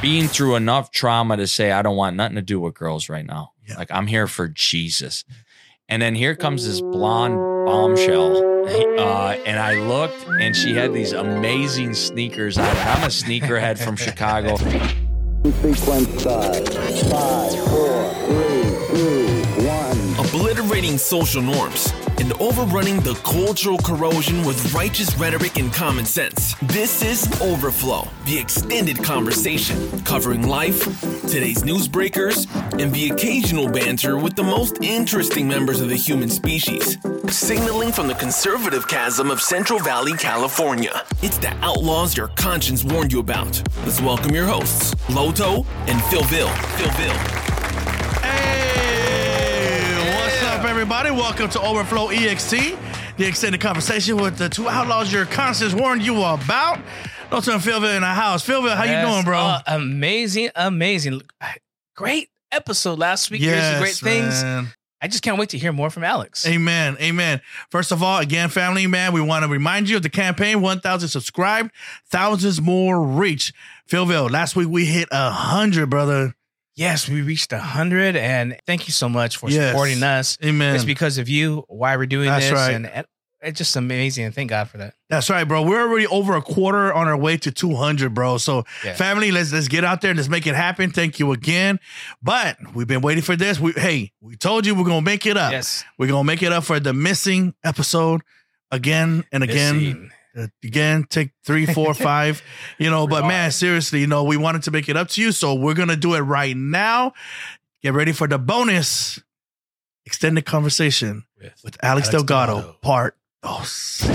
being through enough trauma to say I don't want nothing to do with girls right now. Yeah. Like I'm here for Jesus. And then here comes this blonde bombshell. Uh, and I looked and she had these amazing sneakers on. I'm a sneakerhead from Chicago. Sequence start. Five, four, three, two, one. obliterating social norms, and overrunning the cultural corrosion with righteous rhetoric and common sense. This is Overflow, the extended conversation covering life, today's newsbreakers, and the occasional banter with the most interesting members of the human species. Signaling from the conservative chasm of Central Valley, California. It's the outlaws your conscience warned you about. Let's welcome your hosts, Loto and PhillVill. PhillVill. Up, everybody? Welcome to Overflow EXT, the extended conversation with the two outlaws your conscience warned you about. Don't turn PhillVill in the house. PhillVill, how you doing, bro? uh, amazing, amazing. Great episode last week. Here's the great things. I just can't wait to hear more from Alex. Amen. Amen. First of all, again, family man, we want to remind you of the campaign 1,000 subscribed, thousands more reach. PhillVill, last week we hit a 100, brother. Yes, we reached a hundred, and thank you so much for Yes. supporting us. Amen. It's because of you why we're doing That's this, right. and it- it's just amazing. And thank God for that. That's right, bro. We're already over a quarter on our way to 200, bro. So, Yeah. family, let's let's get out there and let's make it happen. Thank you again. But we've been waiting for this. We hey, we told you we're gonna make it up. Yes, We're gonna make it up for the missing episode again and again. Missing. Uh, again, take three, four, five. You know, but man, seriously, you know, we wanted to make it up to you, so we're gonna do it right now. Get ready for the bonus extended conversation with Alex, Alex Delgado, Delgado. part dos.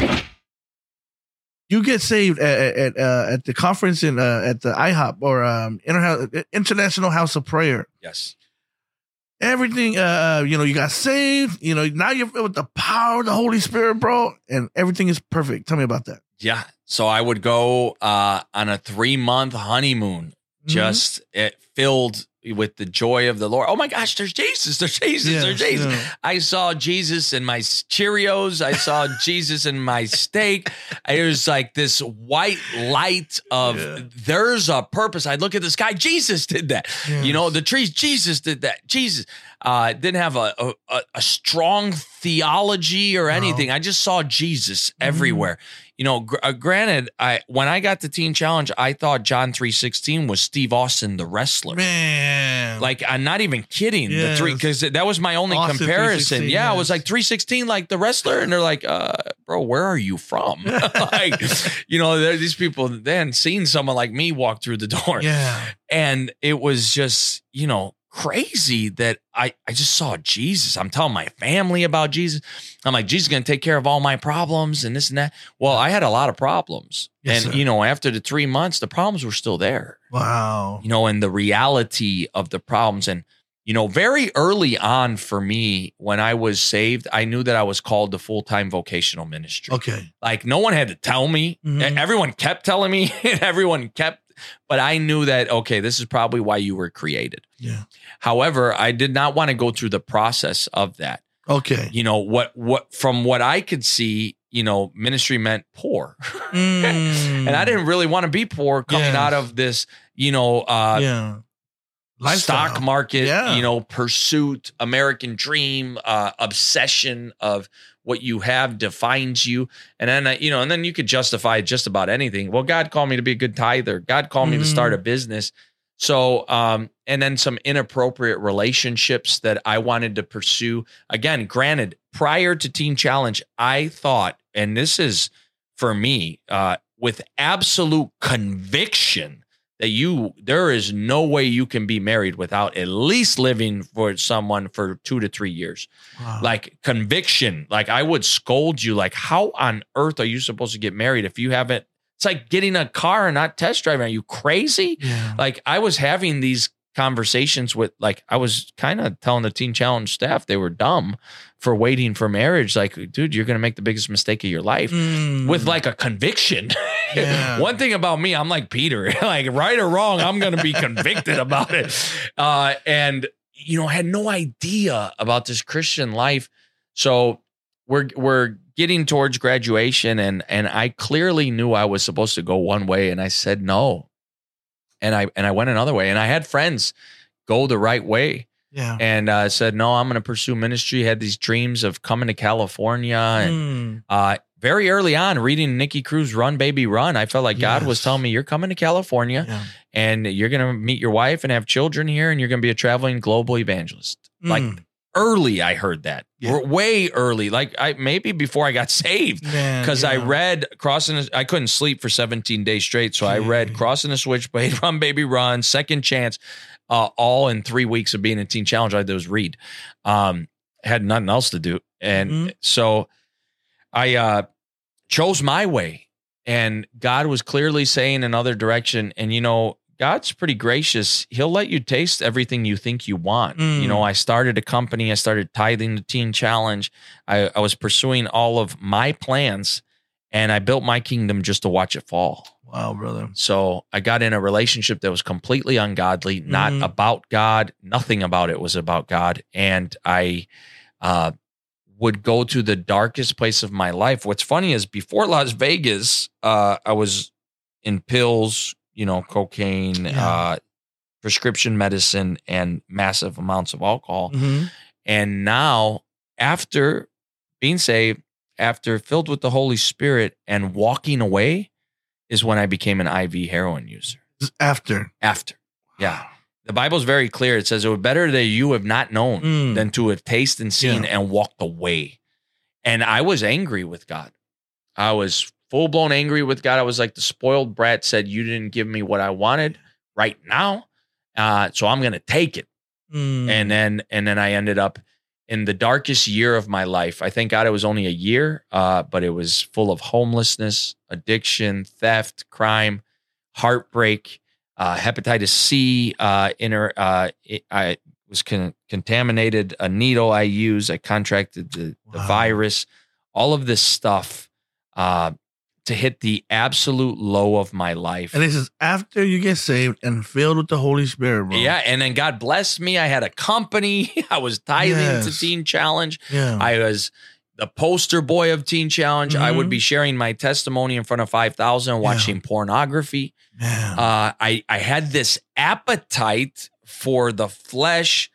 You get saved at at, uh, at the conference in uh, at the IHOP or um, Inter- International House of Prayer. Yes. Everything, uh, you know, you got saved. You know, now you're filled with the power of the Holy Spirit, bro, and everything is perfect. Tell me about that. Yeah. So I would go uh, on a three month honeymoon, Mm-hmm. just it filled with the joy of the Lord. Oh my gosh, there's Jesus. There's Jesus. Yes, there's Jesus. yeah. I saw Jesus in my Cheerios. I saw Jesus in my steak. It was like this white light of Yeah. there's a purpose. I look at the sky. Jesus did that. You know, the trees. Jesus did that. Jesus uh, didn't have a, a a- strong theology or anything. I just saw Jesus Mm-hmm. everywhere. You know, gr- uh, granted, I when I got the Teen Challenge, I thought John three sixteen was Steve Austin, the wrestler. man. Like I'm not even kidding. The three because that was my only Austin comparison. Yeah, I yes. was like 316, like the wrestler, and they're like, uh, bro, where are you from? like, you know, these people then seen someone like me walk through the door. yeah, And it was just, you know, crazy that I, I just saw Jesus. I'm telling my family about Jesus. I'm like, Jesus is going to take care of all my problems and this and that. Well, I had a lot of problems. Yes, and, sir. you know, after the three months, the problems were still there wow. you know, and the reality of the problems. And, you know, very early on for me, when I was saved, I knew that I was called to full time vocational ministry. Okay, Like, no one had to tell me. Mhm. Everyone kept telling me, and everyone kept, but I knew that, okay, this is probably why you were created. yeah, However, I did not want to go through the process of that. okay. You know, what, what, from what I could see, you know, ministry meant poor. Mm. and I didn't really want to be poor coming Yes. out of this, you know, uh, yeah, Lifestyle. stock market, Yeah. you know, pursuit, American dream, uh, obsession of what you have defines you. And then, uh, you know, and then you could justify just about anything. Well, God called me to be a good tither. God called me to start a Mm-hmm. business. So, um, and then some inappropriate relationships that I wanted to pursue. Again, granted, prior to Teen Challenge, I thought, and this is for me, uh, with absolute conviction that you there is no way you can be married without at least living for someone for two to three years. Wow. like conviction. Like i would scold you. Like how on earth are you supposed to get married if you haven't it's like getting a car and not test driving. Are you crazy? Yeah. like i was having these conversations with like i was kind of telling the teen challenge staff they were dumb for waiting for marriage like dude you're gonna make the biggest mistake of your life Mm. with like a conviction. Yeah. One thing about me, I'm like Peter, like right or wrong, I'm going to be convicted about it. Uh, and you know, had no idea about this Christian life. So we're we're getting towards graduation, and and I clearly knew I was supposed to go one way, and I said no. And I and I went another way. And I had friends go the right way Yeah. and uh, said, "No, I'm going to pursue ministry." Had these dreams of coming to California, and Mm. uh, very early on, reading Nicky Cruz "Run, Baby, Run," I felt like God was telling me, "You're coming to California, Yeah. and you're going to meet your wife and have children here, and you're going to be a traveling global evangelist." Like Mm. Early, I heard that. Yeah. Way early, like I maybe before I got saved because I read crossing. the- I couldn't sleep for 17 days straight, so I read Cross and the Switchblade, run baby run, second chance, uh, all in three weeks of being a teen challenge. I had those read. Um, had nothing else to do, and Mhm. so I uh, chose my way, and God was clearly saying another direction. And you know, God's pretty gracious. He'll let you taste everything you think you want. Mm. You know, I started a company. I started tithing the Teen Challenge. I, I was pursuing all of my plans, and I built my kingdom just to watch it fall. Wow, brother. So I got in a relationship that was completely ungodly, not Mhm. about God. Nothing about it was about God. And I uh, would go to the darkest place of my life. What's funny is before Las Vegas, uh, I was in pills, you know, cocaine, Yeah. uh, prescription medicine, and massive amounts of alcohol. hmm And now, after being saved, after filled with the Holy Spirit and walking away, is when I became an IV heroin user. After. After. Yeah. The Bible's very clear. It says it would better that you have not known Mm. than to have tasted and seen Yeah. and walked away. And I was angry with God. I was full blown angry with God. I was like the spoiled brat said, You didn't give me what I wanted right now. Uh, so I'm gonna take it Mm. and then and then I ended up in the darkest year of my life. I thank God it was only a year, uh, but it was full of homelessness, addiction, theft, crime, heartbreak, uh, hepatitis C. Uh, inner, uh, it- I was con- contaminated. A needle I used, I contracted the, the virus. All of this stuff uh, to hit the absolute low of my life. and this is after you get saved and filled with the Holy Spirit, bro. Yeah, and then God blessed me. I had a company. I was tithing to Teen Challenge. Yeah. I was the poster boy of Teen Challenge. I would Mhm. be sharing my testimony in front of 5,000 watching pornography. Man. Uh, I, I had this appetite for the flesh,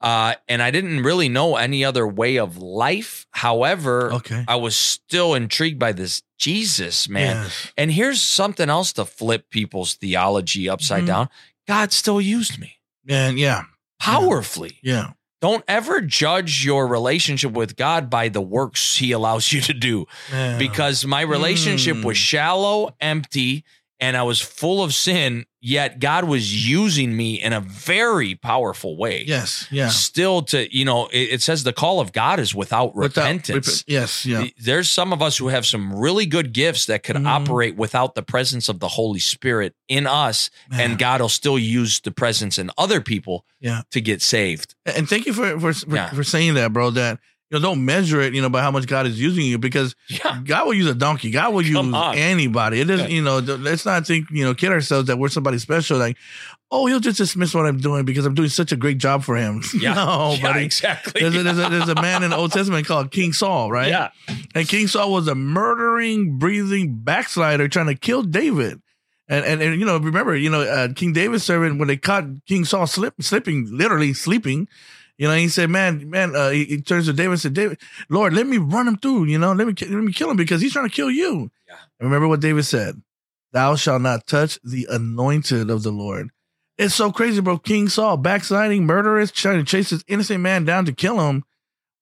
uh, and I didn't really know any other way of life. However, okay. I was still intrigued by this Jesus, man. Yes. And here's something else to flip people's theology upside Mhm. down God still used me Man, yeah. powerfully. Yeah. Don't ever judge your relationship with God by the works he allows you to do Man. because my relationship was Mm. shallow, empty, and I was full of sin, yet God was using me in a very powerful way. Yes. Yeah. Still to, you know, it, it says the call of God is without Without- repentance. rep- yes. Yeah. There's some of us who have some really good gifts that could Mhm. operate without the presence of the Holy Spirit in us, Man. and God will still use the presence in other people Yeah. to get saved. And thank you for for, for, Yeah. for saying that, bro. That you know, don't measure it, you know, by how much God is using you because Yeah. God will use a donkey. God will use on. anybody. It doesn't, Yeah. you know, let's not think, you know, kid ourselves that we're somebody special. Like, oh, he'll just dismiss what I'm doing because I'm doing such a great job for him. Yeah. no, yeah, buddy. exactly. There's a, there's, a, there's a man in the Old Testament called King Saul, right? Yeah. And King Saul was a murdering, breathing backslider trying to kill David. And, and, and you know, remember, you know, uh, King David's servant, when they caught King Saul slip, slipping, literally sleeping, you know, he said, man, man, uh, he, he turns to David and said, David, Lord, let me run him through, you know, let me, let me kill him because he's trying to kill you. Yeah. Remember what David said, thou shalt not touch the anointed of the Lord. It's so crazy, bro. King Saul, backsliding, murderous, trying to chase this innocent man down to kill him,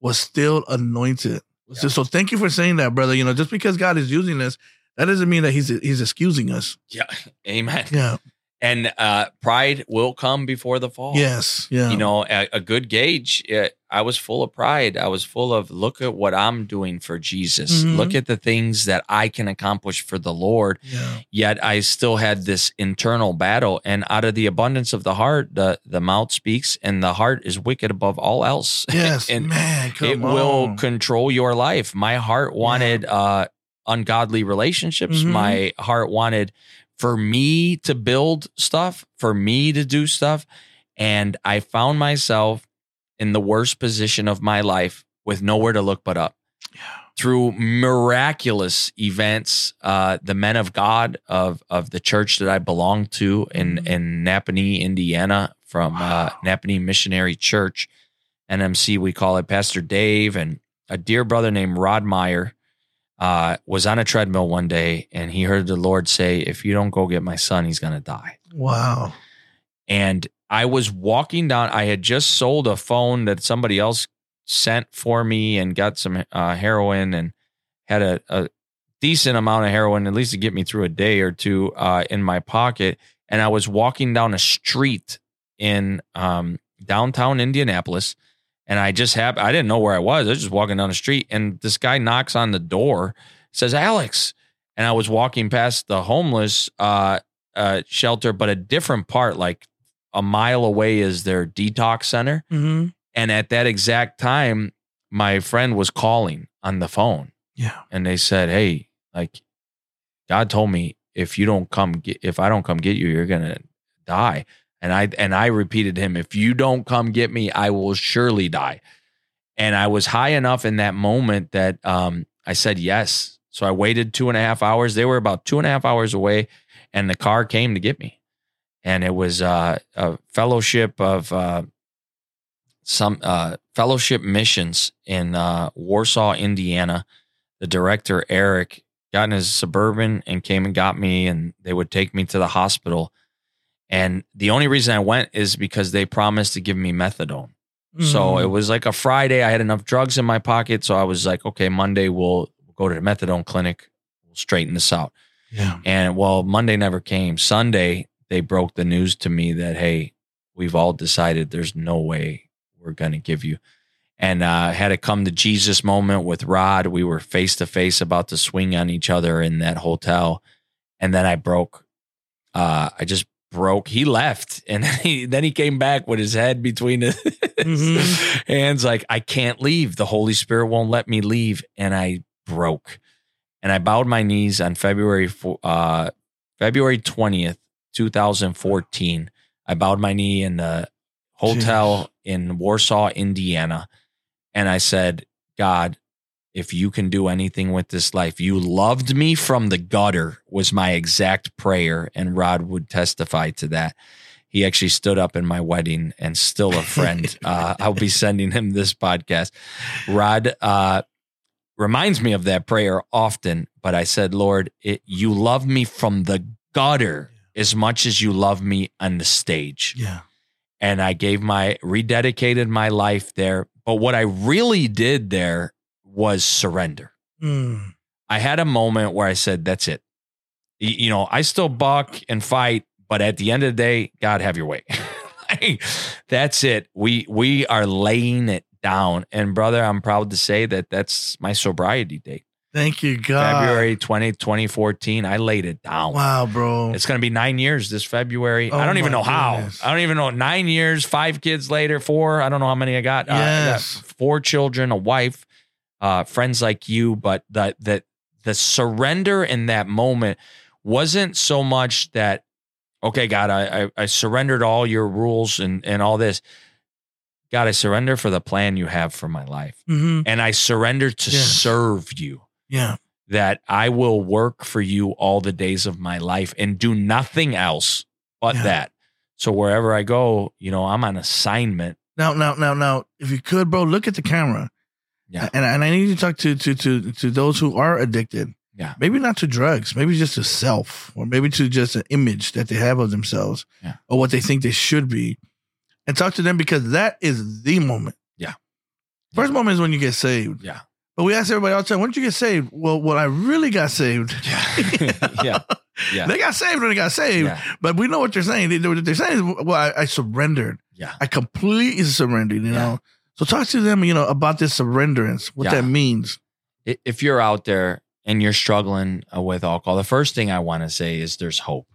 was still anointed. So, so thank you for saying that, brother. You know, just because God is using us, that doesn't mean that He's He's excusing us. Yeah. Amen. Yeah. And uh, pride will come before the fall. Yes. Yeah. You know, a, a good gauge. uh, I was full of pride. I was full of look at what I'm doing for Jesus. Mhm. Look at the things that I can accomplish for the Lord. Yeah. Yet I still had this internal battle. And out of the abundance of the heart, the the mouth speaks, and the heart is wicked above all else. Yes. and man, come it will control your life. My heart wanted uh ungodly relationships. Mhm. My heart wanted for me to build stuff, for me to do stuff, and I found myself in the worst position of my life with nowhere to look but up. through miraculous events, uh, the men of God of of the church that I belong to in Mhm. in Nappanee, Indiana, from uh, Nappanee Missionary Church, NMC, we call it. Pastor Dave and a dear brother named Rod Meyer uh, was on a treadmill one day, and he heard the Lord say, "If you don't go get my son, he's gonna die." Wow. and I was walking down. I had just sold a phone that somebody else sent for me and got some uh, heroin and had a, a decent amount of heroin, at least to get me through a day or two uh, in my pocket. And I was walking down a street in um, downtown Indianapolis. And I just happened, I didn't know where I was. I was just walking down the street and this guy knocks on the door, says, Alex. And I was walking past the homeless uh, uh, shelter, but a different part, like a mile away is their detox center. Mm-hmm. And at that exact time, my friend was calling on the phone Yeah. and they said, Hey, like God told me if you don't come get, if I don't come get you, you're gonna die. And I and I repeated him, if you don't come get me, I will surely die. And I was high enough in that moment that um I said yes. So I waited two and a half hours. They were about two and a half hours away, and the car came to get me. And it was uh, a fellowship of uh, some uh, fellowship missions in uh, Warsaw, Indiana. The director Eric got in his suburban and came and got me, and they would take me to the hospital. And the only reason I went is because they promised to give me methadone. So Mm-hmm. it was like a Friday. I had enough drugs in my pocket, so I was like, okay, Monday we'll go to the methadone clinic. We'll straighten this out. Yeah. And well, Monday never came. Sunday, they broke the news to me that, hey, we've all decided there's no way we're going to give you. And uh, had a come to Jesus moment with Rod. We were face to face about to swing on each other in that hotel. And then I broke. Uh, I just broke. He left. And then he, then he came back with his head between his Mhm. hands, like, I can't leave. The Holy Spirit won't let me leave. And I broke and I bowed my knees on February uh, February twentieth, two thousand fourteen. I bowed my knee in the hotel in Warsaw, Indiana, and I said, "God, if you can do anything with this life, you loved me from the gutter." Was my exact prayer, and Rod would testify to that. He actually stood up in my wedding and still a friend. uh, I'll be sending him this podcast. Rod, uh, reminds me of that prayer often, but I said, Lord, it, you love me from the gutter as much as you love me on the stage. Yeah. And I gave my rededicated my life there. But what I really did there was surrender. Mm. I had a moment where I said, that's it. You know, I still buck and fight, but at the end of the day, God have your way. Like, that's it. We we are laying it down. And brother, I'm proud to say that that's my sobriety date. Thank you, God. February 20, 2014. I laid it down. Wow, bro. It's going to be nine years this February. Oh I don't even know how. I don't even know. Nine years, five kids later, four. I don't know how many I got. Uh, I got Yes. four children, a wife, uh, friends like you. But the the the surrender in that moment wasn't so much that okay, God, I I, I surrendered all your rules and and all this. God, I surrender for the plan you have for my life, hmm and I surrender to serve you Yeah. that I will work for you all the days of my life and do nothing else but Yeah. that. So wherever I go, you know, I'm on assignment. Now, now, now, now, if you could, bro, look at the camera. Yeah. And and I need to talk to to to to those who are addicted. Yeah. Maybe not to drugs, maybe just to self, or maybe to just an image that they have of themselves, Yeah. or what they think they should be, and talk to them because that is the moment. Yeah. First moment is when you get saved. Yeah. But we ask everybody all the time, when did you get saved? Well, when I really got saved, Yeah. yeah. Yeah. they got saved when they got saved. Yeah. But we know what they're saying. They, what they're saying is, well, I, I surrendered. Yeah. I completely surrendered, you know. So talk to them, you know, about this surrenderance, what Yeah. that means. If you're out there and you're struggling uh, with alcohol, the first thing I want to say is there's hope.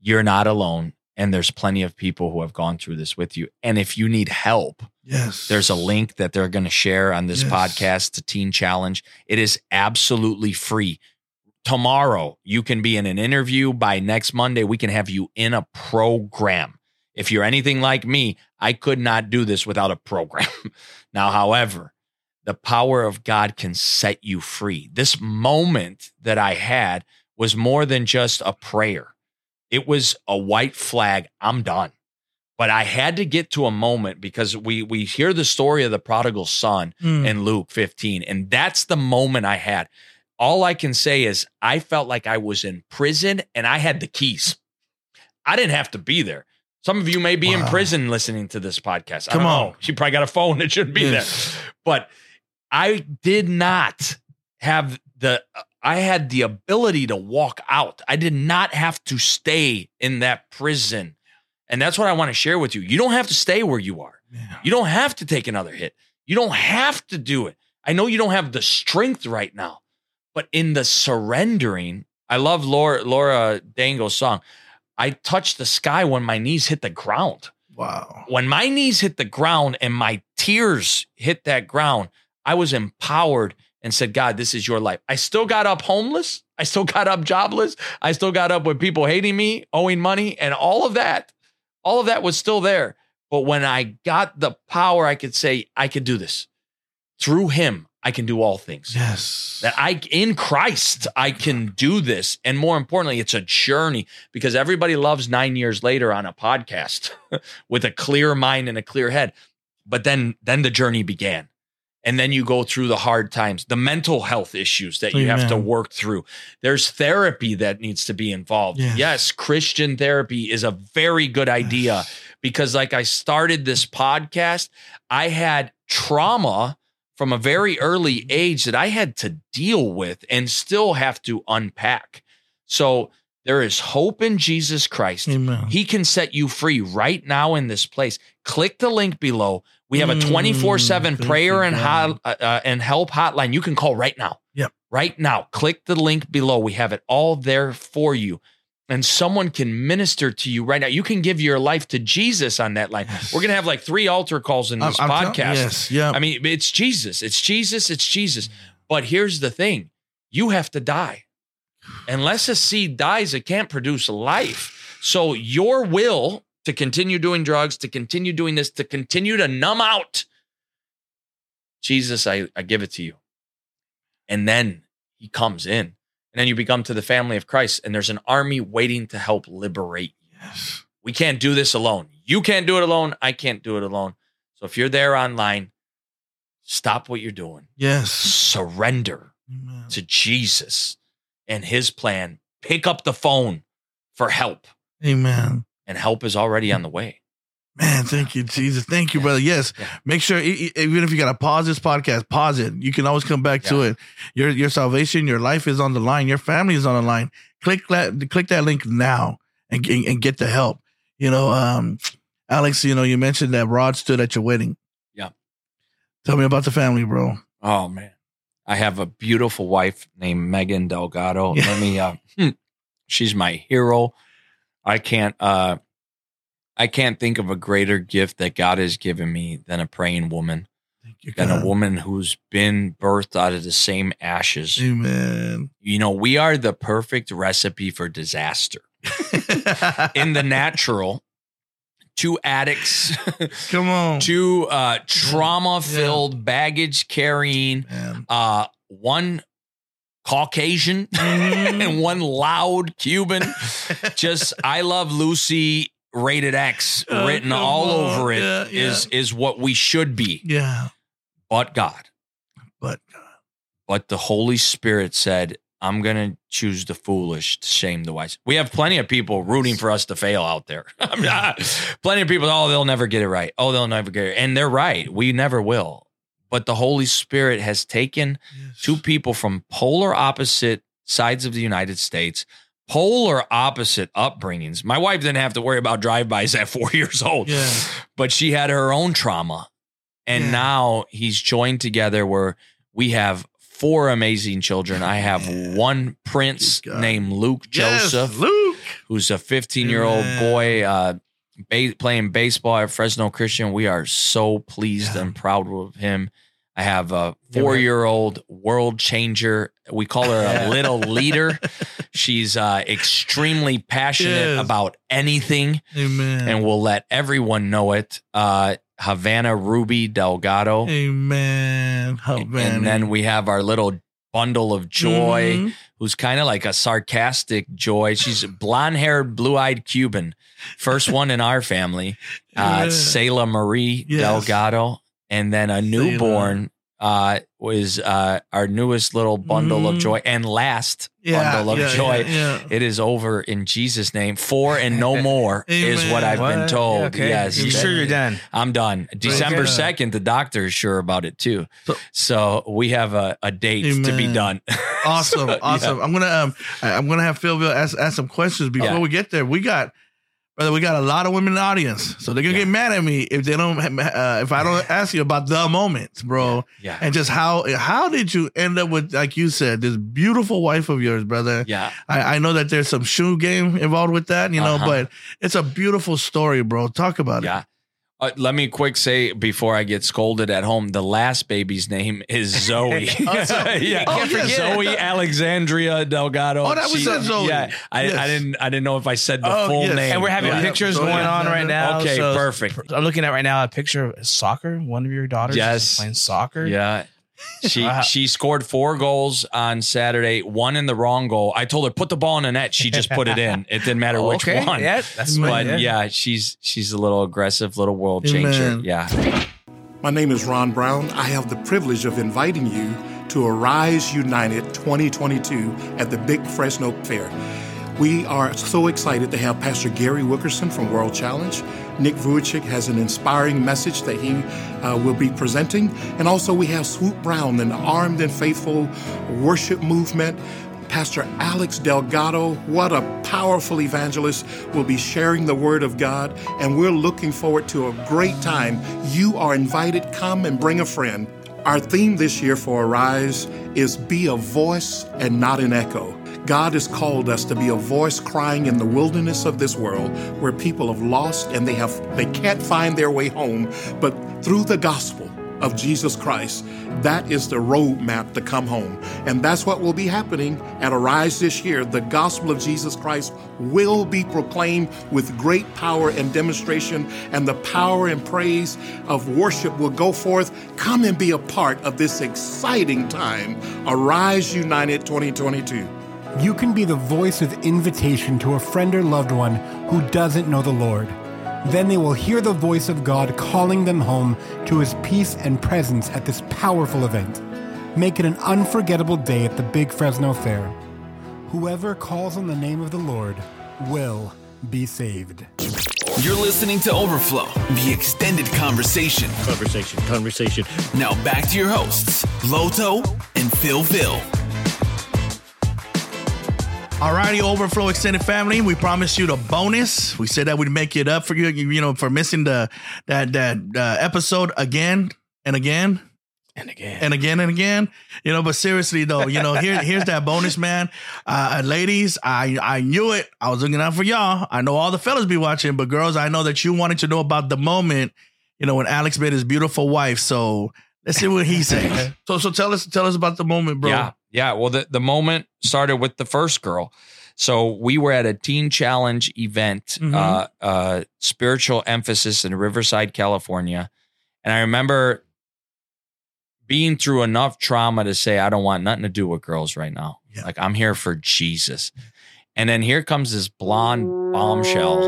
You're not alone. And there's plenty of people who have gone through this with you. And if you need help, Yes. There's a link that they're going to share on this Yes. podcast to Teen Challenge. It is absolutely free. Tomorrow, you can be in an interview. By next Monday, we can have you in a program. If you're anything like me, I could not do this without a program. now, however, the power of God can set you free. This moment that I had was more than just a prayer, it was a white flag. I'm done. But I had to get to a moment because we we hear the story of the prodigal son Mm. in Luke 15, and that's the moment I had. All I can say is I felt like I was in prison and I had the keys. I didn't have to be there. Some of you may be in prison listening to this podcast. I Come don't on. know. She probably got a phone that shouldn't be Yes. there. But I did not have the I had the ability to walk out. I did not have to stay in that prison. And that's what I want to share with you. You don't have to stay where you are. Yeah. You don't have to take another hit. You don't have to do it. I know you don't have the strength right now, but in the surrendering, I love Laura Laura Dango's song. I touched the sky when my knees hit the ground. Wow. When my knees hit the ground and my tears hit that ground, I was empowered and said, God, this is your life. I still got up homeless. I still got up jobless. I still got up with people hating me, owing money, and all of that. All of that was still there. But when I got the power, I could say, I could do this. Through him, I can do all things. Yes. That I, in Christ, I can do this. And more importantly, it's a journey because everybody loves nine years later on a podcast with a clear mind and a clear head. But then, then the journey began. And then you go through the hard times, the mental health issues that you have to work through. There's therapy that needs to be involved. Yes. Yes, Christian therapy is a very good idea because, like, I started this podcast, I had trauma from a very early age that I had to deal with and still have to unpack. So there is hope in Jesus Christ. Amen. He can set you free right now in this place. Click the link below. We have a Mm, 24 7 thank prayer and, hot, uh, uh, and help hotline. You can call right now. Yep. Right now. Click the link below. We have it all there for you. And someone can minister to you right now. You can give your life to Jesus on that line. Yes. We're going to have like three altar calls in I'm- this I'm tell- podcast. yes. Yeah. I mean, it's Jesus. It's Jesus. It's Jesus. But here's the thing you have to die. Unless a seed dies, it can't produce life. So your will to continue doing drugs, to continue doing this, to continue to numb out, Jesus, I, I give it to you. And then he comes in. And then you become to the family of Christ, and there's an army waiting to help liberate you. yes. We can't do this alone. You can't do it alone. I can't do it alone. So if you're there online, stop what you're doing. Yes. Surrender Amen. to Jesus and his plan. Pick up the phone for help, Amen. and help is already on the way. Man, thank you, Jesus. Thank you, brother. Yes. Yeah. Make sure, even if you got to pause this podcast, pause it. You can always come back to it. Your your salvation, your life is on the line. Your family is on the line. Click that, click that link now and, and, and get the help. You know, um, Alex, you know, you mentioned that Rod stood at your wedding. Yeah. Tell me about the family, bro. Oh man. I have a beautiful wife named Megan Delgado. Yeah. Let me uh hmm, she's my hero. I can't uh I can't think of a greater gift that God has given me than a praying woman, Thank you, than a woman who's been birthed out of the same ashes. Amen. You know, we are the perfect recipe for disaster. In the natural, two addicts, Come on. two uh trauma filled baggage carrying uh one Caucasian Mhm. and one loud Cuban. Just I love Lucy rated X Oh, written all on. over it Yeah, is yeah. is what we should be. yeah. But God, But but the Holy Spirit said, I'm gonna choose the foolish to shame the wise. We have plenty of people rooting for us to fail out there. I'm not- plenty of people, oh, they'll never get it right. Oh, they'll never get it. And they're right. We never will. But the Holy Spirit has taken yes. two people from polar opposite sides of the United States, polar opposite upbringings. My wife didn't have to worry about drive-bys at four years old, Yeah. but she had her own trauma. And Yeah. now he's joined together where we have four amazing children. I have Yeah. one prince named Luke Yes, Joseph, Luke. who's a 15 year old boy uh, ba- playing baseball at Fresno Christian. We are so pleased Yeah. and proud of him. I have a four year old world changer. We call her a little leader. She's uh, extremely passionate Yes. about anything Amen. and will let everyone know it. Uh, Havana Ruby Delgado. Amen. Man. And then we have our little bundle of joy, Mhm. who's kind of like a sarcastic joy. She's a blonde haired, blue eyed Cuban. First one in our family. Uh, Yeah. Selah Marie Yes. Delgado. And then a newborn uh, was uh, our newest little bundle of Mhm. joy. And last yeah, bundle of yeah, joy. Yeah. It is over in Jesus' name. Four and no more is what I've been What? told. Okay. Yes. You sure you're done? I'm done. December. 2nd, the doctor is sure about it too. So- So, we have a, a date to be done. Awesome, So, awesome. I'm gonna um, I'm gonna have PhillVill ask ask some questions before we get there. We got, brother, we got a lot of women in the audience, so they're gonna Yeah. get mad at me if they don't, uh, if I don't ask you about the moment, bro, Yeah. and just how how did you end up with, like you said, this beautiful wife of yours, brother. Yeah. I, I know that there's some shoe game involved with that, you know, Uh-huh. but it's a beautiful story, bro. Talk about it. Yeah. Uh, let me quick say before I get scolded at home, the last baby's name is Zoe. Oh, Zoe. yeah, Oh, yeah. Zoe Alexandria Delgado. Oh, that was She- Zoe. Yeah, I, Yes. I didn't. I didn't know if I said the Oh, full yes. name. And we're having Yeah. pictures So, going on right now. Okay, so perfect. I'm looking at right now a picture of soccer. One of your daughters Yes. is playing soccer. Yeah. She Wow. she scored four goals on Saturday, one in the wrong goal. I told her put the ball in the net. She just put it in. It didn't matter which okay. one. Yeah, that's But yeah. yeah, she's she's a little aggressive, little world changer. Amen. Yeah. My name is Ron Brown. I have the privilege of inviting you to Arise United 2022 at the Big Fresno Fair. We are so excited to have Pastor Gary Wilkerson from World Challenge. Nick Vujicic has an inspiring message that he uh, will be presenting. And also, we have Swoop Brown, an armed and faithful worship movement. Pastor Alex Delgado, what a powerful evangelist, will be sharing the word of God, and we're looking forward to a great time. You are invited, come and bring a friend. Our theme this year for Arise is Be a Voice and Not an Echo. God has called us to be a voice crying in the wilderness of this world where people have lost and they have they can't find their way home, but through the gospel of Jesus Christ. That is the roadmap to come home. And that's what will be happening at Arise this year. The gospel of Jesus Christ will be proclaimed with great power and demonstration, and the power and praise of worship will go forth. Come and be a part of this exciting time. Arise United 2022. You can be the voice of invitation to a friend or loved one who doesn't know the Lord. Then they will hear the voice of God calling them home to his peace and presence at this powerful event. Make it an unforgettable day at the Big Fresno Fair. Whoever calls on the name of the Lord will be saved. You're listening to Overflow, the extended conversation. Conversation, conversation. Now back to your hosts, Loto and Phil Phil. Alrighty, Overflow Extended Family. We promised you the bonus. We said that we'd make it up for you, you know, for missing the that that uh, episode again and again and again. and again and again. You know, but seriously though, you know, here here's that bonus, man. Uh, ladies, I I knew it. I was looking out for y'all. I know all the fellas be watching, but girls, I know that you wanted to know about the moment, you know, when Alex met his beautiful wife. So let's see what he says. so so tell us tell us about the moment, bro. Yeah. Yeah. Well, the, the moment started with the first girl. So we were at a teen challenge event, Mhm. uh, uh, spiritual emphasis in Riverside, California. And I remember being through enough trauma to say, I don't want nothing to do with girls right now. Yeah. Like I'm here for Jesus. And then here comes this blonde bombshell.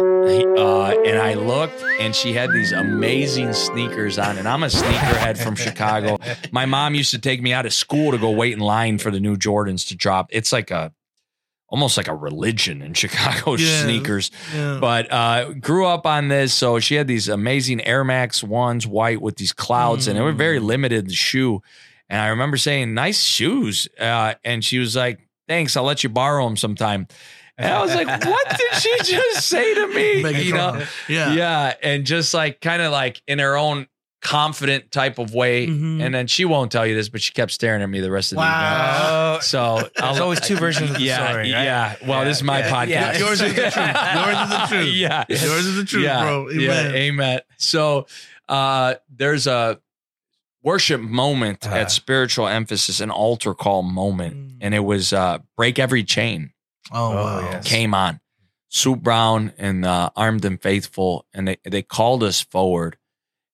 Uh, and I looked and she had these amazing sneakers on. And I'm a sneakerhead from Chicago. My mom used to take me out of school to go wait in line for the new Jordans to drop. It's like a almost like a religion in Chicago Yeah. sneakers. Yeah. But uh grew up on this. So she had these amazing Air Max ones, white with these clouds, and they were very Mm. limited the shoe. And I remember saying, nice shoes. Uh, and she was like, thanks, I'll let you borrow them sometime. And I was like, what did she just say to me? Make you know? Yeah. yeah and just like kind of like in her own confident type of way Mhm. and then she won't tell you this but she kept staring at me the rest of the Wow. evening so There's always two versions of the yeah story, right? yeah well this is my Yeah, podcast yeah. Yours is the truth. Yours is the truth. yeah Yours is the truth, yeah, bro. Amen. yeah amen so uh there's a worship moment Uh-huh. at spiritual emphasis an altar call moment Mm. and it was uh break every chain Oh, Oh, wow. yes. came on. Soup Brown and uh, Armed and Faithful, and they, they called us forward.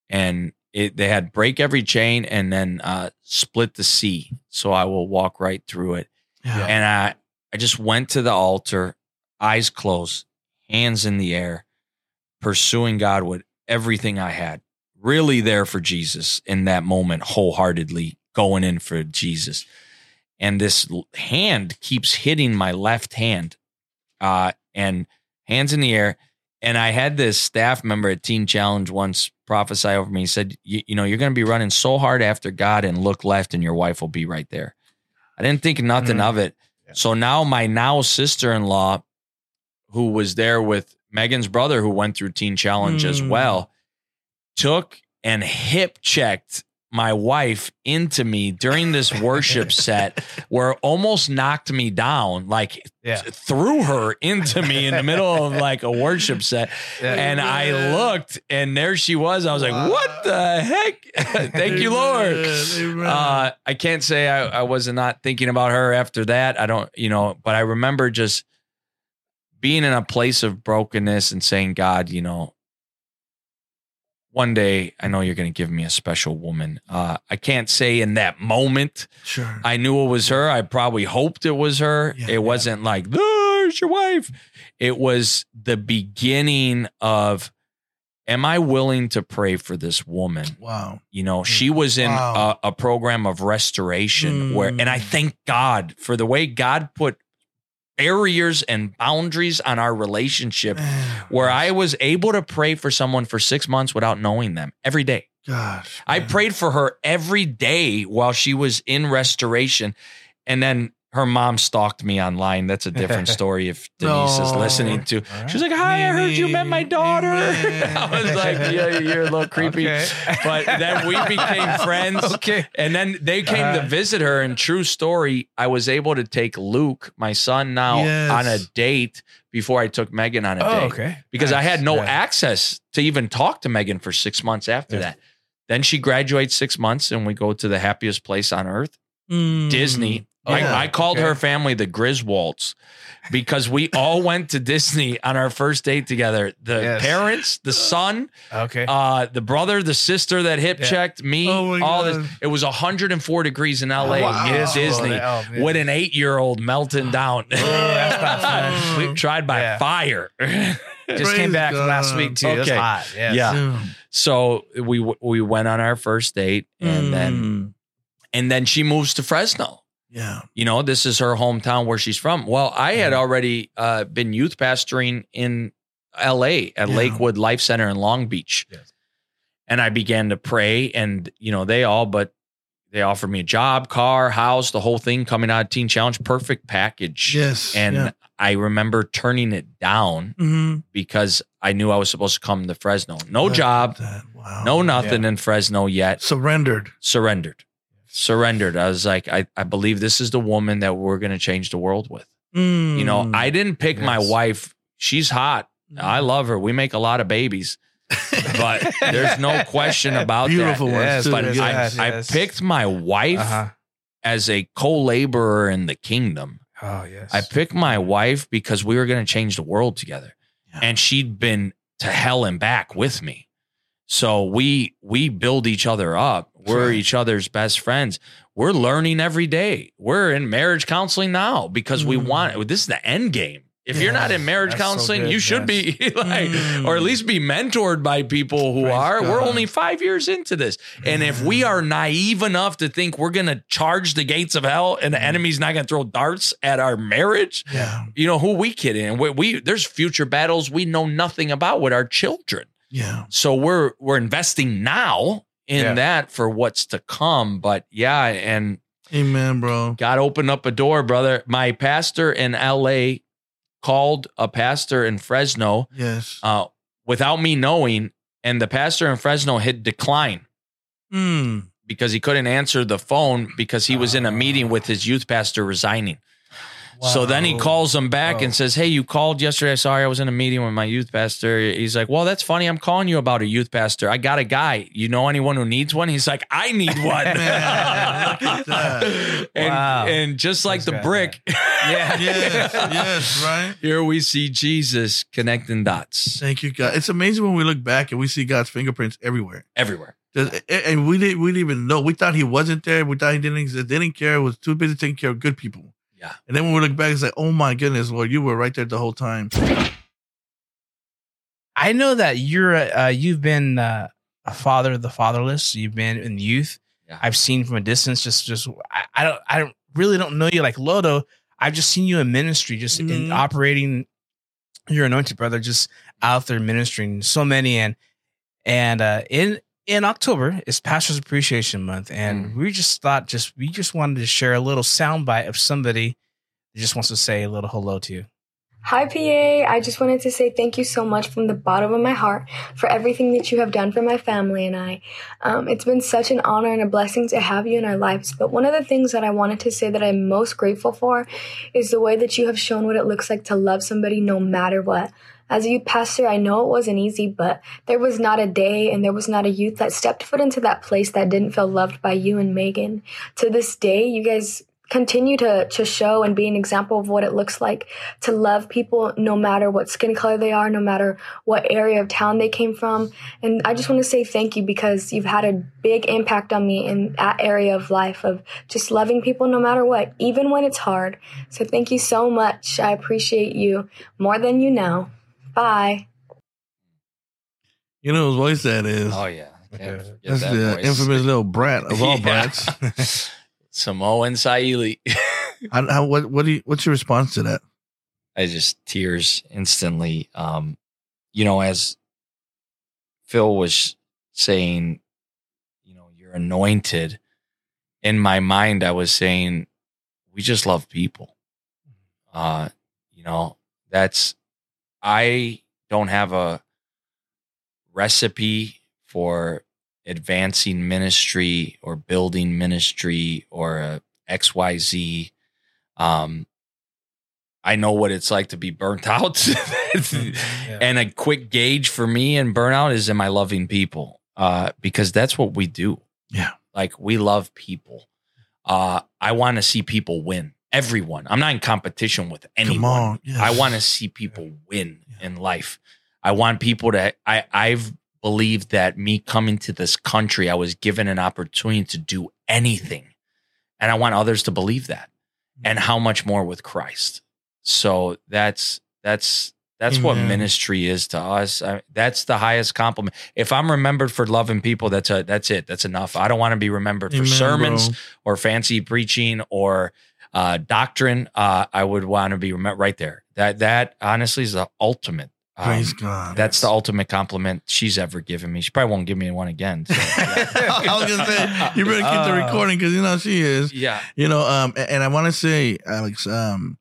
and it, they had break every chain and then uh, split the sea. So I will walk right through it. Yeah. And I, I just went to the altar, eyes closed, hands in the air, pursuing God with everything I had. Really there for Jesus in that moment, wholeheartedly going in for Jesus. And this hand keeps hitting my left hand, uh, and hands in the air. And I had this staff member at Teen Challenge once prophesy over me. He said, you, know, you're going to be running so hard after God and look left, and your wife will be right there. I didn't think nothing Mm. of it. So now my now sister in law, who was there with Megan's brother, who went through Teen Challenge as Mm. well, took and hip checked my wife into me during this worship set where almost knocked me down, like Yeah. threw her into me in the middle of like a worship set. Yeah. And I looked and there she was. I was like, what the heck? Thank you, Lord. Uh, I can't say I, I was not thinking about her after that. I don't, you know, but I remember just being in a place of brokenness and saying, God, you know, one day I know you're going to give me a special woman. Uh, I can't say in that moment sure. I knew it was her. I probably hoped it was her. Yeah, it yeah. wasn't like, there's your wife. It was the beginning of, am I willing to pray for this woman? wow. You know, she was in Wow. a, a program of restoration where, and I Mm. thank God for the way God put barriers and boundaries on our relationship where I was able to pray for someone for six months without knowing them every day. gosh. I man. prayed for her every day while she was in restoration. And then her mom stalked me online. That's a different story if Denise is listening to. She was like, Hi, I heard you met my daughter. I was like, Yeah, you're a little creepy. Okay. But then we became friends. Okay. And then they came to Uh-huh. visit her. And true story, I was able to take Luke, my son now, Yes. on a date before I took Megan on a Oh, date okay. because I had no Yeah. access to even talk to Megan for six months after Yeah. that. Then she graduates six months and we go to the happiest place on earth, Mm. Disney. Yeah. I, I called Okay. her family the Griswolds because we all went to Disney on our first date together. The Yes. parents, the son, Okay. uh, the brother, the sister that hip Yeah. checked me, Oh all God. this. It was 104 degrees in LA Wow. in Disney Oh, with an eight year old melting down. that's we tried by Yeah. fire. Just Praise came back from last week too. It was Okay. hot. Yes. Yeah. So we we went on our first date and then Mm. and then she moves to Fresno. Yeah. You know, this is her hometown where she's from. Well, I had Mm-hmm. already uh, been youth pastoring in LA at Yeah. Lakewood Life Center in Long Beach. Yes. And I began to pray and you know, they all but they offered me a job, car, house, the whole thing coming out of Teen Challenge, perfect package. Yes. And yeah. I remember turning it down Mhm. because I knew I was supposed to come to Fresno. No Look job. Wow. no nothing in Fresno yet. surrendered. Surrendered. Surrendered. I was like, I, I believe this is the woman that we're going to change the world with. You know, Mm. I didn't pick my wife. She's hot. I love her. We make a lot of babies, but there's no question about beautiful that. ones Yes, too. But Yes, I, yes, I picked my wife Uh-huh. as a co-laborer in the kingdom. Oh yes. I picked my wife because we were going to change the world together. Yeah. And she'd been to hell and back with me. So we we build each other up. We're each other's best friends. We're learning every day. We're in marriage counseling now because we Mm. want this is the end game. If you're not in marriage that's so counseling, you should be like, Mm. or at least be mentored by people who Praise are. We're only five years into this. And if we are naive enough to think we're going to charge the gates of hell and the enemy's not going to throw darts at our marriage, Yeah. you know, who we kidding? We, we there's future battles we know nothing about with our children. Yeah. So we're we're investing now in Yeah. that for what's to come. But yeah, and Amen, bro. God opened up a door, brother. My pastor in LA called a pastor in Fresno Yes. uh, without me knowing, and the pastor in Fresno hit decline Mm. because he couldn't answer the phone because he was in a meeting with his youth pastor resigning. So then he calls him back Wow. and oh. says, Hey, you called yesterday. Sorry, I was in a meeting with my youth pastor. He's like, Well, that's funny. I'm calling you about a youth pastor. I got a guy. You know anyone who needs one? He's like, I need one. Man, look at that. and, Wow. and just like That's the right, brick, Yeah. Yes, yes, right. here we see Jesus connecting dots Thank you, God. It's amazing when we look back and we see God's fingerprints everywhere. everywhere. Just- And we didn't, we didn't even know. We thought he wasn't there. We thought he didn't exist. Didn't care. Was too busy taking care of good people. Yeah. And then when we look back, it's like, oh my goodness, Lord, you were right there the whole time. I know that you're uh, you've been uh, a father of the fatherless. You've been in youth. Yeah. I've seen from a distance. Just just I, I don't I don't really don't know you like Loto. I've just seen you in ministry, just in Mhm. operating your anointed brother, just out there ministering so many and and uh, in in October is Pastors Appreciation Month, and we just thought just we just wanted to share a little soundbite of somebody that just wants to say a little hello to you. Hi, PA. I just wanted to say thank you so much from the bottom of my heart for everything that you have done for my family and I. Um, it's been such an honor and a blessing to have you in our lives. But one of the things that I wanted to say that I'm most grateful for is the way that you have shown what it looks like to love somebody no matter what. As a youth pastor, I know it wasn't easy, but there was not a day and there was not a youth that stepped foot into that place that didn't feel loved by you and Megan. To this day, you guys continue to, to show and be an example of what it looks like to love people no matter what skin color they are, no matter what area of town they came from. And I just want to say thank you because you've had a big impact on me in that area of life of just loving people no matter what, even when it's hard. So thank you so much. I appreciate you more than you know. Bye. You know whose voice that is? Oh, yeah. Can't forget That's that the voice. infamous little brat of all Yeah. brats. Samoan Saili. How, how, what, what do you, what's your response to that? I just tears instantly. Um, you know, as Phil was saying, you know, you're anointed. In my mind, I was saying, we just love people. Uh, you know, that's I don't have a recipe for advancing ministry or building ministry or a XYZ. Um, I know what it's like to be burnt out. And a quick gauge for me and burnout is am I loving people? Uh, because that's what we do. Yeah. Like we love people. Uh, I want to see people win. Everyone. I'm not in competition with anyone. Yes. I want to see people win in life. I want people to I I've believed that me coming to this country, I was given an opportunity to do anything. And I want others to believe that. And how much more with Christ. So that's that's that's what ministry is to us. I, that's the highest compliment. If I'm remembered for loving people, that's a that's it. That's enough. I don't want to be remembered for sermons bro. or fancy preaching or uh, doctrine. Uh, I would want to be right there. That that honestly is the ultimate. Um, Praise God. That's the ultimate compliment she's ever given me. She probably won't give me one again. So, yeah. I was gonna say you better keep the Uh, recording because you know she is. yeah. You know, um, a- and I want to say, Alex, um,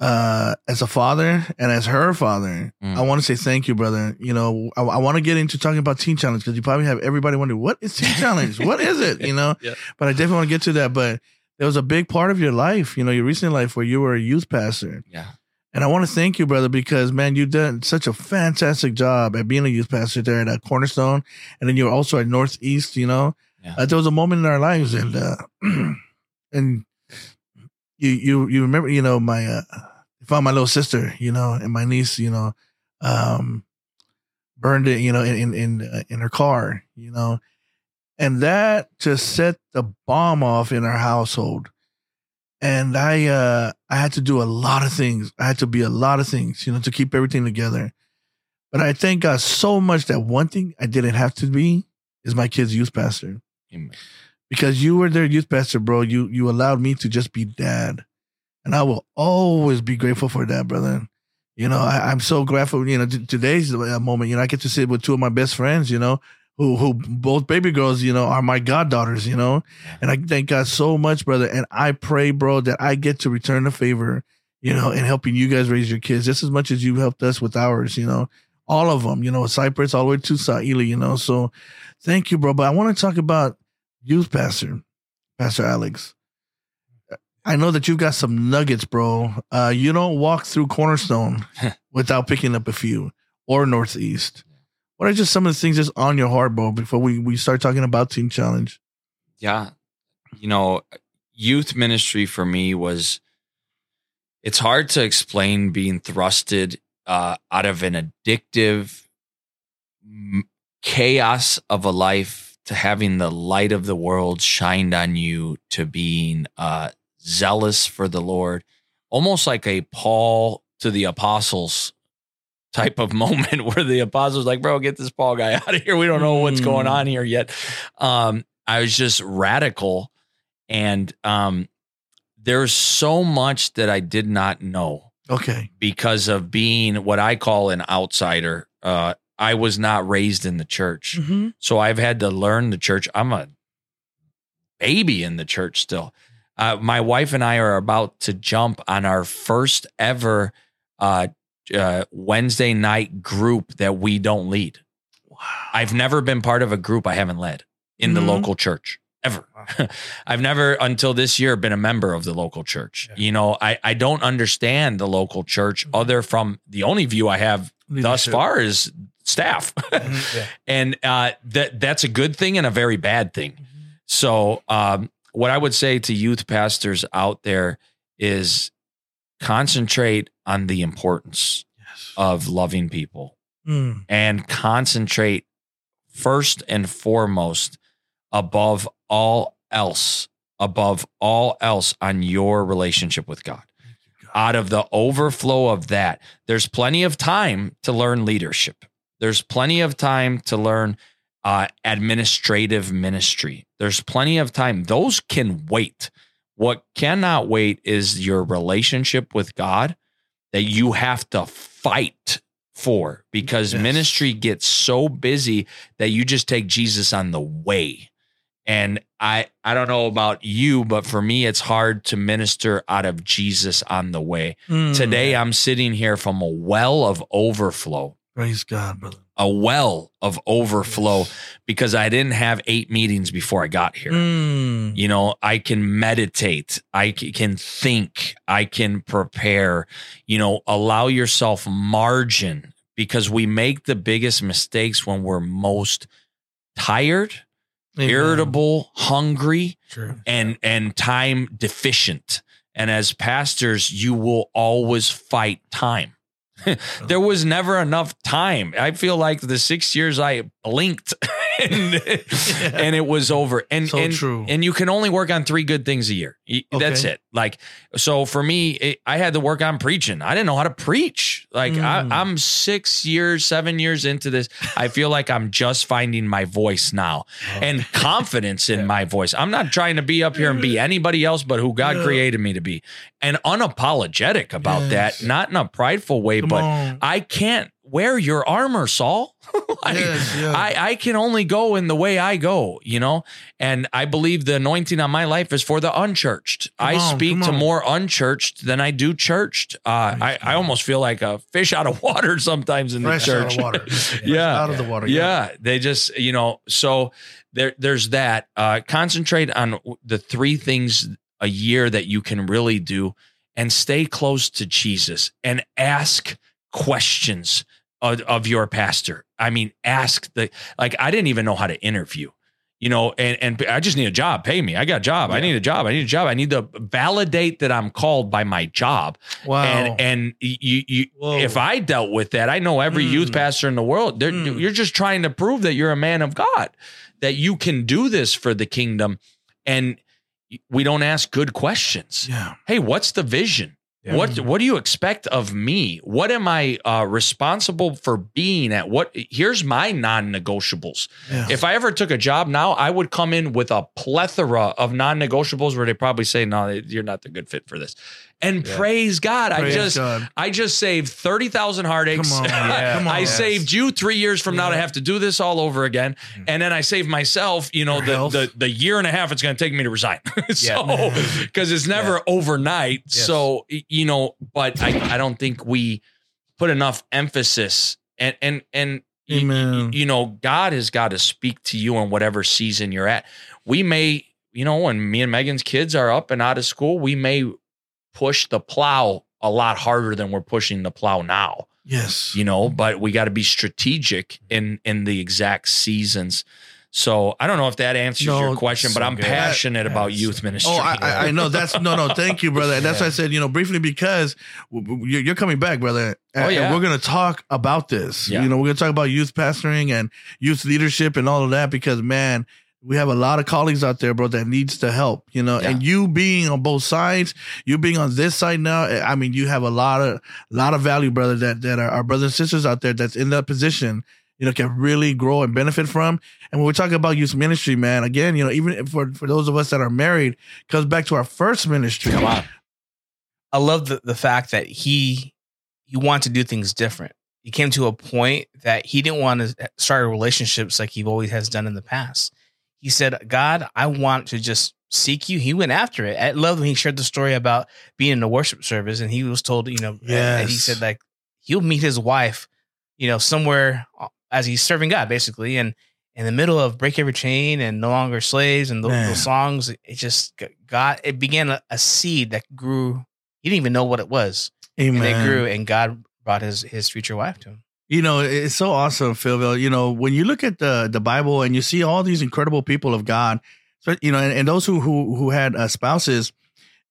uh, as a father and as her father, Mm. I want to say thank you, brother. You know, I, I want to get into talking about Teen Challenge because you probably have everybody wondering what is Teen Challenge, what is it? You know, Yeah. but I definitely want to get to that. But there was a big part of your life, you know, your recent life where you were a youth pastor. Yeah. And I want to thank you, brother, because man, you've done such a fantastic job at being a youth pastor there at uh, Cornerstone, and then you were also at Northeast. You know, Yeah. uh, there was a moment in our lives, and uh, and you you you remember, you know, my uh, I found my little sister, you know, and my niece, you know, um, burned it, you know, in in in, uh, in her car, you know, and that just set the bomb off in our household and I uh I had to do a lot of things. I had to be a lot of things, you know, to keep everything together. But I thank God so much that one thing I didn't have to be is my kid's youth pastor. Amen. Because you were their youth pastor, bro. You you allowed me to just be dad. And I will always be grateful for that, brother. You know, I, I'm so grateful. You know, t- today's uh, moment. You know, I get to sit with two of my best friends. You know, who who both baby girls. You know, are my goddaughters. You know, and I thank God so much, brother. And I pray, bro, that I get to return the favor. You know, in helping you guys raise your kids just as much as you helped us with ours. You know, all of them. You know, Cypress all the way to Saili. You know, so thank you, bro. But I want to talk about youth pastor, Pastor Alex. I know that you've got some nuggets, bro. Uh, you don't walk through Cornerstone without picking up a few or Northeast. What are just some of the things that's on your heart, bro, before we, we start talking about Teen Challenge? Yeah. You know, youth ministry for me was it's hard to explain being thrusted uh, out of an addictive chaos of a life to having the light of the world shined on you to being uh, zealous for the Lord, almost like a Paul to the apostles type of moment where the apostles like, bro, get this Paul guy out of here. We don't know what's going on here yet. Um, I was just radical, and um, there's so much that I did not know Okay. because of being what I call an outsider. Uh, I was not raised in the church. Mm-hmm. So I've had to learn the church. I'm a baby in the church still. Uh, my wife and I are about to jump on our first ever uh, uh, Wednesday night group that we don't lead. Wow. I've never been part of a group I haven't led in the Mhm. local church ever. I've never until this year been a member of the local church. You know, I I don't understand the local church other from the only view I have thus far is staff. Yeah. and uh, that that's a good thing and a very bad thing. So, um, what I would say to youth pastors out there is concentrate on the importance of loving people Mm. and concentrate first and foremost above all else, above all else on your relationship with God. Out of the overflow of that, there's plenty of time to learn leadership. There's plenty of time to learn uh, administrative ministry. There's plenty of time. Those can wait. What cannot wait is your relationship with God that you have to fight for because Yes. ministry gets so busy that you just take Jesus on the way. And I I don't know about you, but for me it's hard to minister out of Jesus on the way. Mm. Today I'm sitting here from a well of overflow, Praise God, brother. A well of overflow because I didn't have 8 meetings before I got here. Mm. You know, I can meditate, I can think, I can prepare, you know, allow yourself margin because we make the biggest mistakes when we're most tired, Amen. irritable, hungry, True. and and time deficient. And as pastors, you will always fight time. there was never enough time. I feel like the six years I blinked and, and it was over. And So and, true. and you can only work on three good things a year. That's Okay. it. Like so for me, it, I had to work on preaching. I didn't know how to preach. Like Mm. I, I'm six years, seven years into this. I feel like I'm just finding my voice now Oh. and confidence in my voice. I'm not trying to be up here and be anybody else but who God Yeah. created me to be. And unapologetic about Yes. that, not in a prideful way, Come but on. I can't wear your armor, Saul. Like, Yes, yeah. I, I can only go in the way I go, you know? And I believe the anointing on my life is for the unchurched. I on, speak to more unchurched than I do churched. Uh, I, I almost feel like a fish out of water sometimes in Fresh the out church. of water. yeah. Out of the water. Yeah, they just you know. So there, there's that. Uh, concentrate on the three things a year that you can really do, and stay close to Jesus and ask questions of, of your pastor. I mean, ask the like. I didn't even know how to interview. You know, and and I just need a job. Pay me. I got a job. I need a job. I need a job. I need to validate that I'm called by my job. Wow. And and you you Whoa. if I dealt with that, I know every Mm. youth pastor in the world. Mm. You're just trying to prove that you're a man of God, that you can do this for the kingdom, and we don't ask good questions. yeah. Hey, what's the vision? Yeah. What what do you expect of me? What am I uh, responsible for being at? What here's my non-negotiables. Yeah. If I ever took a job now, I would come in with a plethora of non-negotiables where they probably say, "No, you're not the good fit for this." And praise God, I just God. I just saved thirty thousand heartaches. Come on. Yeah. Come on. I Yes. saved you three years from now to have to do this all over again, mm-hmm. and then I saved myself. You know, the, the the year and a half it's going to take me to resign. so because it's never overnight. Yes. So you know, but I I don't think we put enough emphasis and and and y- Amen. you know, God has got to speak to you in whatever season you're at. We may you know, when me and Megan's kids are up and out of school, we may push the plow a lot harder than we're pushing the plow now. Yes. You know, but we got to be strategic in in the exact seasons. So I don't know if that answers No, your question, but I'm good. passionate about youth ministry. Oh, I, I, know. That's no, no. Thank you, brother. And that's why I said, you know, briefly because you're you're coming back, brother. Oh, and, Oh, yeah. we're gonna talk about this. Yeah. You know, we're gonna talk about youth pastoring and youth leadership and all of that because, man, we have a lot of colleagues out there, bro, that needs to help. You know, Yeah. and you being on both sides, you being on this side now. Eh, I mean, you have a lot of lot of value, brother. That that are our brothers and sisters out there that's in that position. You know, can really grow and benefit from. And when we're talking about youth ministry, man, again, you know, even for for those of us that are married, comes back to our first ministry. Come on. I love the, the fact that he he wanted to do things different. He came to a point that he didn't want to start relationships like he always has done in the past. He said, God, I want to just seek you. He went after it. I love when he shared the story about being in a worship service and he was told, you know, and he said like he'll meet his wife, you know, somewhere uh, as he's serving God, basically. And in the middle of Break Every Chain and No Longer Slaves and those, those songs, it just got, it began a, a seed that grew. He didn't even know what it was. Amen. And it grew and God brought his, his future wife to him. You know, it's so awesome, PhillVill. You know, when you look at the the Bible and you see all these incredible people of God, you know, and, and those who who who had uh, spouses,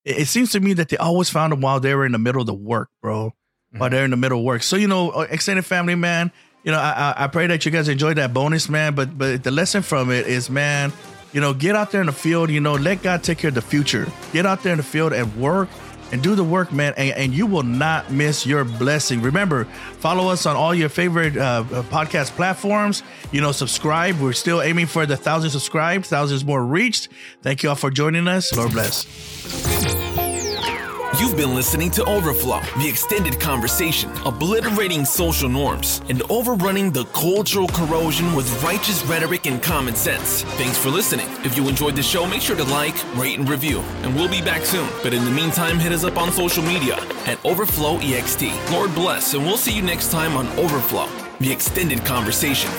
it, it seems to me that they always found them while they were in the middle of the work, bro. While they're in the middle of work. So you know, uh, extended family, man. You know, I, I I pray that you guys enjoyed that bonus, man. But but the lesson from it is, man, you know, get out there in the field. You know, let God take care of the future. Get out there in the field and work and do the work, man, and, and you will not miss your blessing. Remember, follow us on all your favorite uh, uh, podcast platforms. You know, subscribe. We're still aiming for the thousand subscribed, thousands more reached. Thank you all for joining us. Lord bless. You've been listening to Overflow, the extended conversation, obliterating social norms and overrunning the cultural corrosion with righteous rhetoric and common sense. Thanks for listening. If you enjoyed the show, make sure to like, rate, and review. And we'll be back soon. But in the meantime, hit us up on social media at Overflow EXT. Lord bless, and we'll see you next time on Overflow, the extended conversation.